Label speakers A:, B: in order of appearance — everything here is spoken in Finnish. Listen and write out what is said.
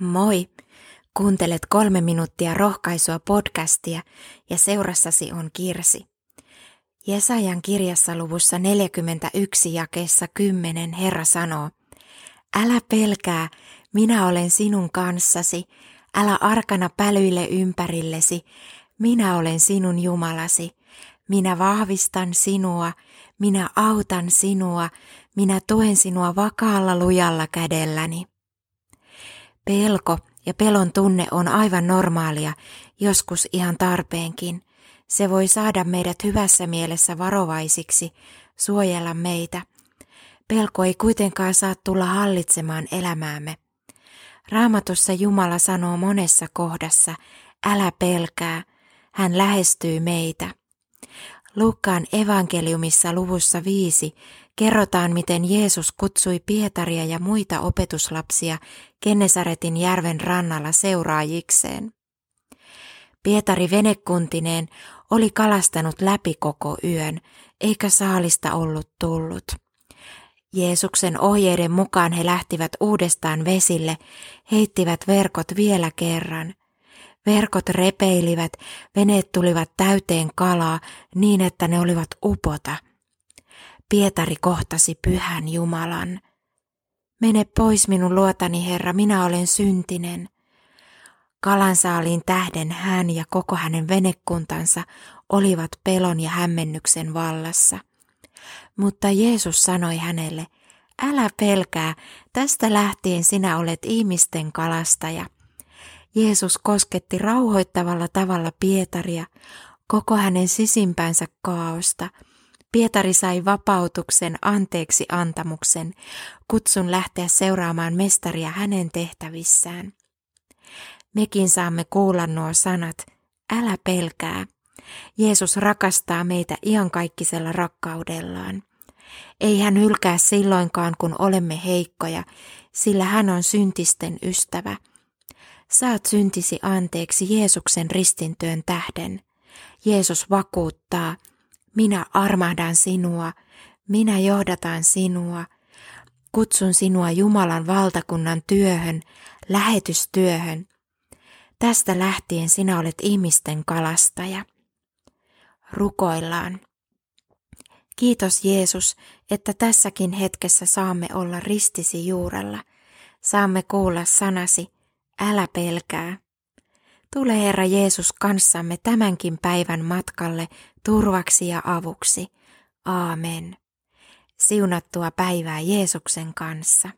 A: Moi! Kuuntelet kolme minuuttia rohkaisua podcastia ja seurassasi on Kirsi. Jesajan kirjassa luvussa 41 jakeessa 10 Herra sanoo, Älä pelkää, minä olen sinun kanssasi, älä arkana pälyille ympärillesi, minä olen sinun Jumalasi, minä vahvistan sinua, minä autan sinua, minä tuen sinua vakaalla lujalla kädelläni. Pelko ja pelon tunne on aivan normaalia, joskus ihan tarpeenkin. Se voi saada meidät hyvässä mielessä varovaisiksi, suojella meitä. Pelko ei kuitenkaan saa tulla hallitsemaan elämäämme. Raamatussa Jumala sanoo monessa kohdassa, älä pelkää, hän lähestyy meitä. Lukkaan evankeliumissa luvussa viisi kerrotaan, miten Jeesus kutsui Pietaria ja muita opetuslapsia Kennesaretin järven rannalla seuraajikseen. Pietari venekuntineen oli kalastanut läpi koko yön, eikä saalista ollut tullut. Jeesuksen ohjeiden mukaan he lähtivät uudestaan vesille, heittivät verkot vielä kerran. Verkot repeilivät, veneet tulivat täyteen kalaa niin, että ne olivat upota. Pietari kohtasi pyhän Jumalan. Mene pois minun luotani, Herra, minä olen syntinen. Kalansaaliin tähden hän ja koko hänen venekuntansa olivat pelon ja hämmennyksen vallassa. Mutta Jeesus sanoi hänelle, älä pelkää, tästä lähtien sinä olet ihmisten kalastaja. Jeesus kosketti rauhoittavalla tavalla Pietaria, koko hänen sisimpänsä kaaosta. Pietari sai vapautuksen anteeksi antamuksen, kutsun lähteä seuraamaan mestaria hänen tehtävissään. Mekin saamme kuulla nuo sanat, älä pelkää. Jeesus rakastaa meitä iankaikkisella rakkaudellaan. Ei hän hylkää silloinkaan, kun olemme heikkoja, sillä hän on syntisten ystävä. Saat syntisi anteeksi Jeesuksen ristintyön tähden. Jeesus vakuuttaa, minä armahdan sinua, minä johdatan sinua, kutsun sinua Jumalan valtakunnan työhön, lähetystyöhön. Tästä lähtien sinä olet ihmisten kalastaja. Rukoillaan. Kiitos Jeesus, että tässäkin hetkessä saamme olla ristisi juurella. Saamme kuulla sanasi, älä pelkää. Tule Herra Jeesus kanssamme tämänkin päivän matkalle turvaksi ja avuksi. Aamen. Siunattua päivää Jeesuksen kanssa.